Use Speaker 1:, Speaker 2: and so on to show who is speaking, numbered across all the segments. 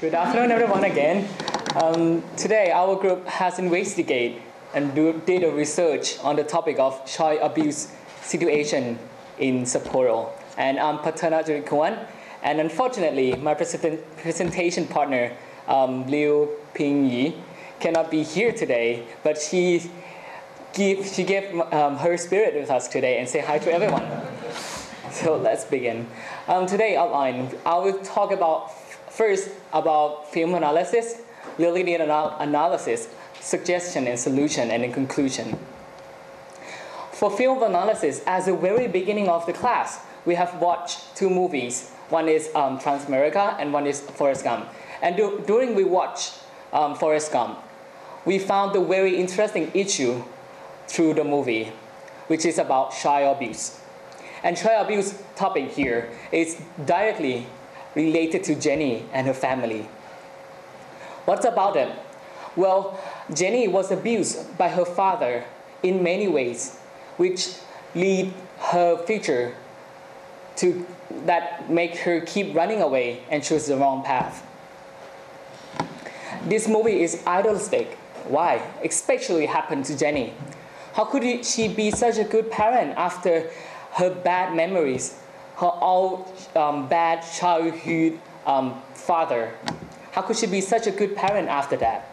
Speaker 1: Good afternoon, everyone, again. Um, today, our group has investigated and do, did a research on the topic of child abuse situation in Sapporo. And I'm Paterna Jurikuan. And unfortunately, my present, presentation partner, um, Liu Pingyi, cannot be here today, but she give, she gave um, her spirit with us today and say hi to everyone. So let's begin. Um, today outline, I will talk about first about film analysis, reality anal- analysis, suggestion and solution, and in conclusion. For film analysis, at the very beginning of the class, we have watched two movies. One is um, Transamerica and one is Forrest Gump. And do, during we watched um, Forrest Gump, we found a very interesting issue through the movie, which is about child abuse. And child abuse topic here is directly related to Jenny and her family. What about it? Well, Jenny was abused by her father in many ways, which lead her future to that make her keep running away and choose the wrong path. This movie is idealistic. Why? Especially happened to Jenny. How could she be such a good parent after her bad memories, her old um, bad childhood um, father? How could she be such a good parent after that?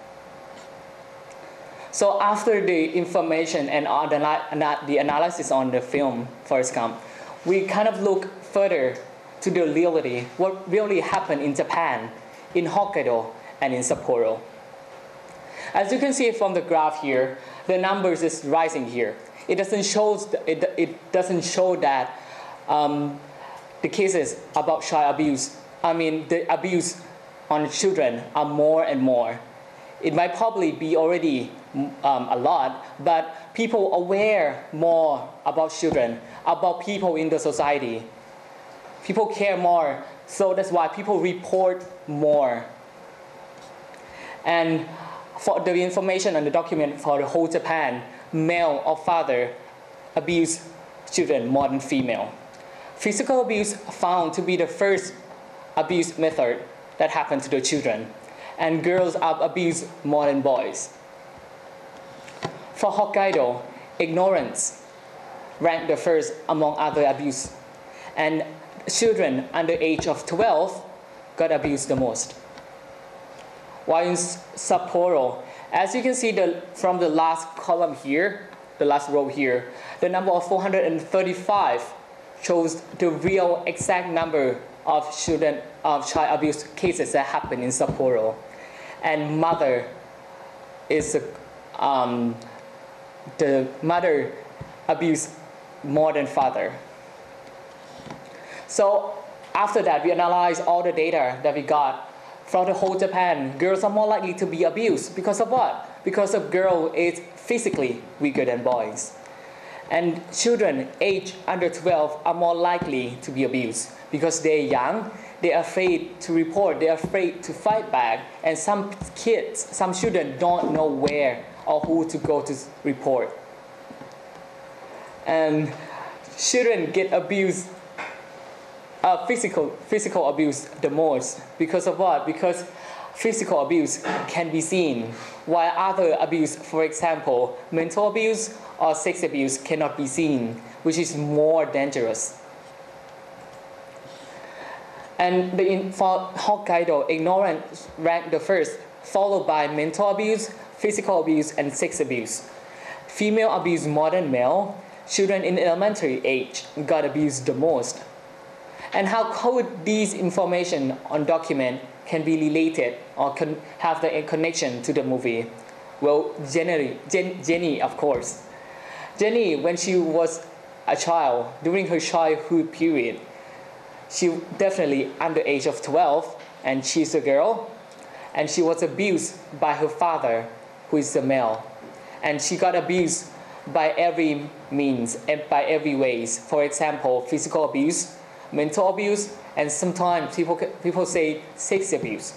Speaker 1: So after the information and all the, the analysis on the film Forrest Gump, we kind of look further to the reality, what really happened in Japan, in Hokkaido, and in Sapporo. As you can see from the graph here, the numbers is rising here. It doesn't show, it, it doesn't show that um, the cases about child abuse, I mean the abuse on children are more and more. It might probably be already um, a lot, but people aware more about children, about people in the society. People care more, so that's why people report more. And for the information and the document for the whole Japan, male or father abuse children more than female. Physical abuse found to be the first abuse method that happened to the children, and girls are abused more than boys. For Hokkaido, ignorance ranked the first among other abuse, and children under age of 12 got abused the most. While in Sapporo, as you can see the, from the last column here, the last row here, the number of 435 shows the real exact number of children of child abuse cases that happen in Sapporo. And mother is um, the mother abuse more than father. So after that, we analyze all the data that we got from the whole Japan. Girls are more likely to be abused because of what? Because a girl is physically weaker than boys. And children aged under 12 are more likely to be abused because they're young, they're afraid to report, they're afraid to fight back, and some kids, some children don't know where or who to go to report. And children get abused, uh, physical, physical abuse the most because of what? Because physical abuse can be seen, while other abuse, for example, mental abuse or sex abuse, cannot be seen, which is more dangerous. And the, for Hokkaido, ignorance ranked the first, followed by mental abuse, physical abuse, and sex abuse. Female abuse more than male. Children in elementary age got abused the most. And how could these information on document can be related or can have the connection to the movie? Well, Jenny, Jen, Jenny, of course. Jenny, when she was a child, during her childhood period, she definitely under age of 12, and she's a girl, and she was abused by her father, who is a male. And she got abused by every means and by every ways. For example, physical abuse, mental abuse, and sometimes people, people say sex abuse.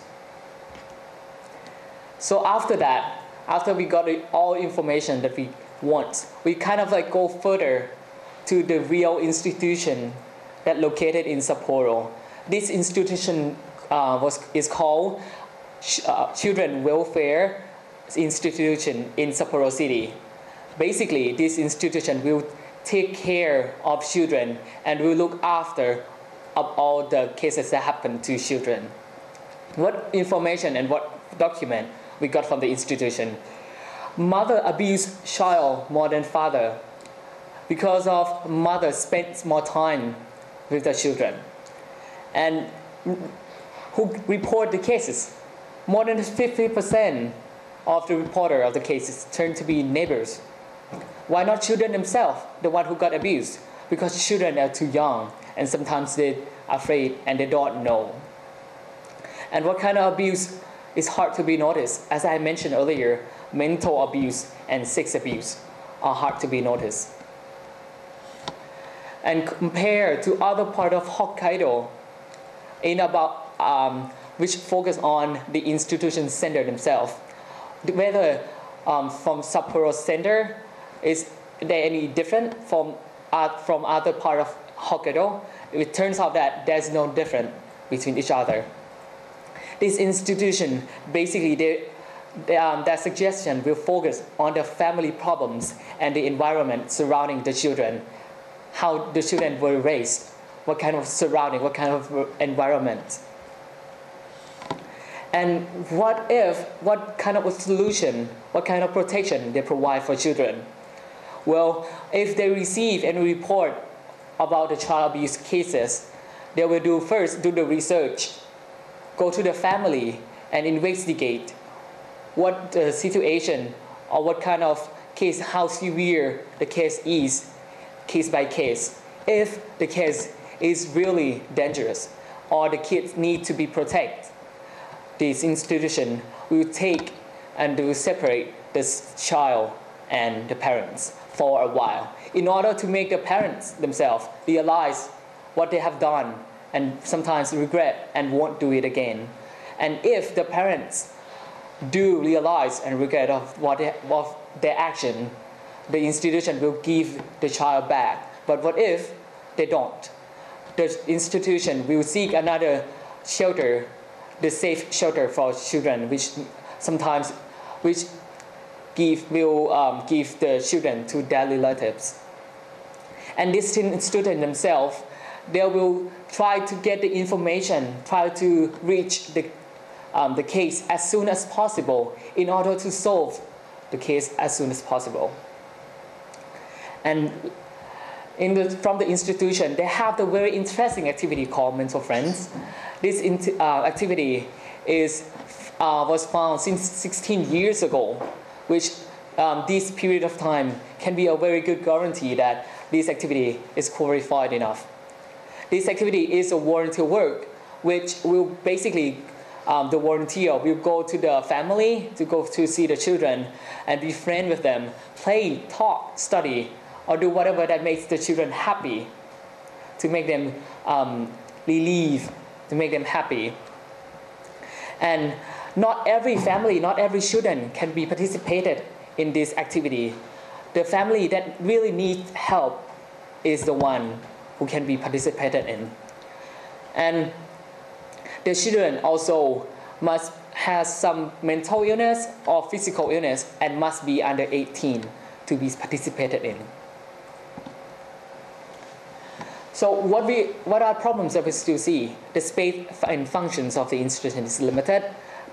Speaker 1: So after that, after we got all information that we want, we kind of like go further to the real institution that located in Sapporo. This institution uh, was, is called uh, Children Welfare Institution in Sapporo City. Basically, this institution will take care of children and we look after of all the cases that happen to children. What information and what document we got from the institution? Mother abused child more than father because of mother spends more time with the children. And who report the cases? More than 50% of the reporter of the cases turn to be neighbors. Why not children themselves, the one who got abused? Because children are too young and sometimes they're afraid and they don't know. And what kind of abuse is hard to be noticed? As I mentioned earlier, mental abuse and sex abuse are hard to be noticed. And compared to other part of Hokkaido, in about um, which focus on the institution center themselves, whether um, from Sapporo center is there any different from uh, from other part of Hokkaido? It turns out that there's no difference between each other. This institution basically they, they, um, their suggestion will focus on the family problems and the environment surrounding the children, how the children were raised, what kind of surrounding, what kind of environment. And what if, what kind of a solution, what kind of protection they provide for children? Well, if they receive any report about the child abuse cases, they will do first do the research, go to the family and investigate what the situation or what kind of case, how severe the case is, case by case. If the case is really dangerous or the kids need to be protected, this institution will take and will separate this child and the parents for a while in order to make the parents themselves realize what they have done and sometimes regret and won't do it again. And if the parents do realize and regret of what they, of their action, the institution will give the child back. But what if they don't? The institution will seek another shelter the safe shelter for children, which sometimes which give will um, give the children to their relatives. And these students themselves, they will try to get the information, try to reach the, um, the case as soon as possible in order to solve the case as soon as possible. And in the, from the institution, they have the very interesting activity called Mental Friends. This uh, activity is, uh, was found since 16 years ago, which um, this period of time can be a very good guarantee that this activity is qualified enough. This activity is a volunteer work, which will basically um, the volunteer will go to the family to go to see the children and be friend with them, play, talk, study, or do whatever that makes the children happy to make them um, relieve, to make them happy. And not every family, not every student can be participated in this activity. The family that really needs help is the one who can be participated in. And the children also must have some mental illness or physical illness and must be under 18 to be participated in. So what, we, what are problems that we still see? The space and functions of the institution is limited,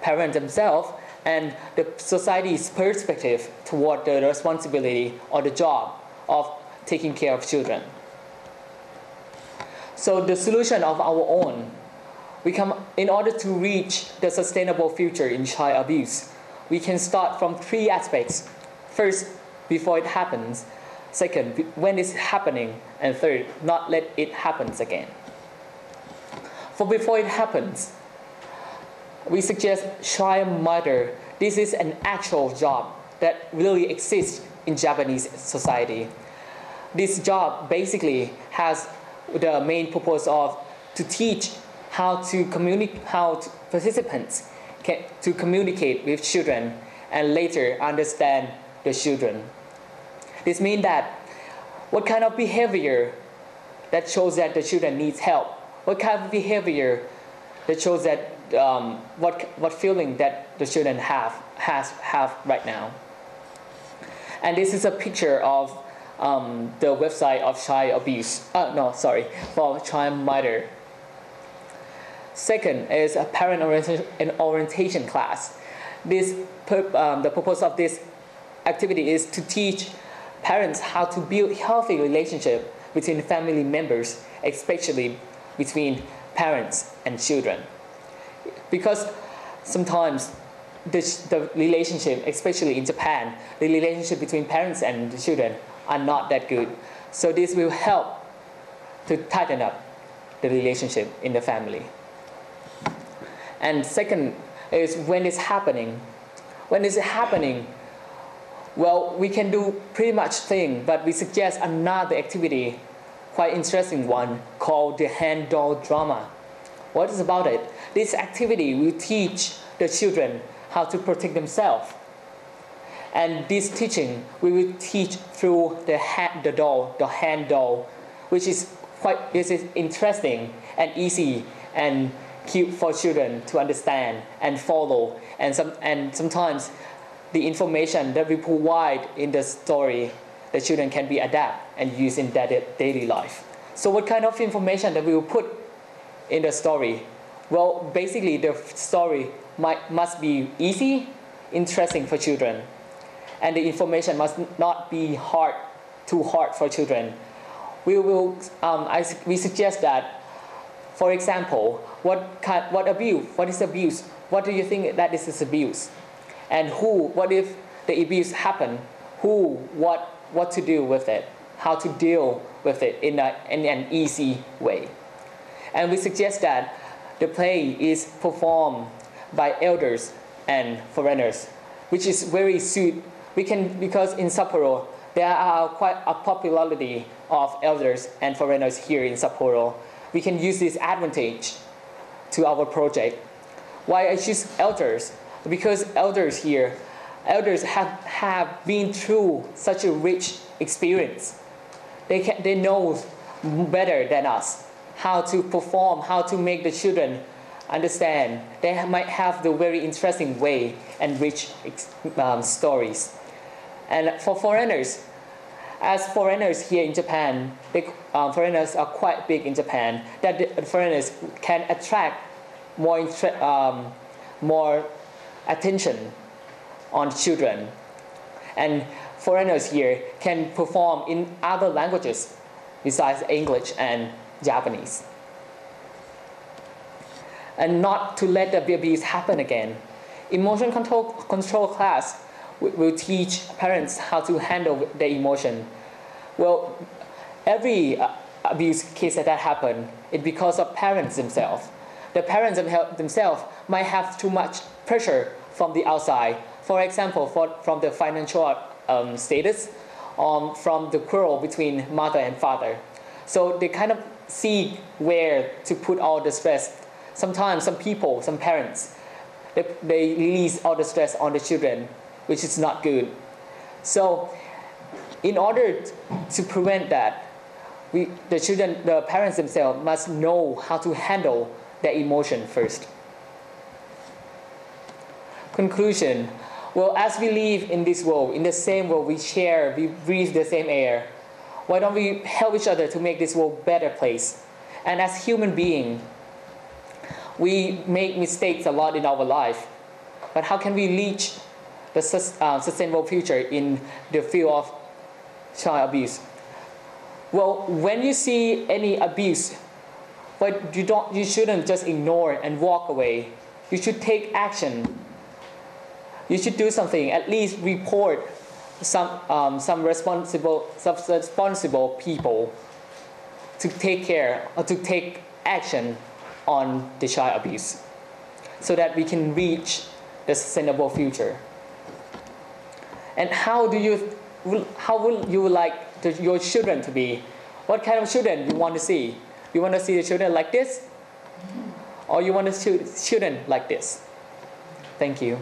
Speaker 1: parents themselves, and the society's perspective toward the responsibility or the job of taking care of children. So the solution of our own, we come, in order to reach the sustainable future in child abuse, we can start from three aspects. First, before it happens, Second, when it's happening. And third, not let it happen again. For before it happens, we suggest mother. This is an actual job that really exists in Japanese society. This job basically has the main purpose of to teach how to communicate, how to, participants can, to communicate with children and later understand the children. This means that what kind of behavior that shows that the children needs help, what kind of behavior that shows that um, what, what feeling that the student have, has, have right now. And this is a picture of um, the website of child abuse. Uh, no, sorry, for child murder. Second is a parent orientation, an orientation class. This, um, the purpose of this activity is to teach parents how to build healthy relationship between family members, especially between parents and children. Because sometimes this, the relationship, especially in Japan, the relationship between parents and the children are not that good. So this will help to tighten up the relationship in the family. And second is when it's happening. When it's happening, well, we can do pretty much thing, but we suggest another activity, quite interesting one, called the hand doll drama. What is about it? This activity will teach the children how to protect themselves. And this teaching we will teach through the hand, the doll, the hand doll, which is quite this is interesting and easy and cute for children to understand and follow. And some and sometimes the information that we provide in the story, the children can be adapt and use in their daily life. So what kind of information that we will put in the story? Well, basically the story might, must be easy, interesting for children. And the information must not be hard, too hard for children. We will, um, I, we suggest that, for example, what, kind, what abuse, what is abuse? What do you think that this is abuse? And who, what if the abuse happened? Who, what, what to do with it? How to deal with it in, a, in an easy way. And we suggest that the play is performed by elders and foreigners, which is very suit. We can because in Sapporo there are quite a popularity of elders and foreigners here in Sapporo. We can use this advantage to our project. Why I choose elders? Because elders here, elders have, have been through such a rich experience. They, can, they know better than us how to perform, how to make the children understand. They might have the very interesting way and rich um, stories. And for foreigners, as foreigners here in Japan, they, um, foreigners are quite big in Japan, that the foreigners can attract more, um, more attention on children. And foreigners here can perform in other languages besides English and Japanese and not to let the abuse happen again. Emotion control, control class will teach parents how to handle their emotion. Well, every uh, abuse case that happened, is because of parents themselves. The parents themselves might have too much pressure from the outside. For example, for, from the financial um, status, um, from the quarrel between mother and father. So they kind of see where to put all the stress sometimes some people, some parents, they, they release all the stress on the children, which is not good. So, in order to prevent that, we, the children, the parents themselves must know how to handle their emotion first. Conclusion. Well, as we live in this world, in the same world, we share, we breathe the same air. Why don't we help each other to make this world a better place? And as human beings, we make mistakes a lot in our life, but how can we reach the uh, sustainable future in the field of child abuse? Well, when you see any abuse, but you don't, you shouldn't just ignore and walk away. You should take action. You should do something. At least report some um, some responsible responsible people to take care or to take action on the child abuse so that we can reach the sustainable future. And how do you, how will you like the, your children to be? What kind of children you want to see? You want to see the children like this? Or you want to see children like this? Thank you.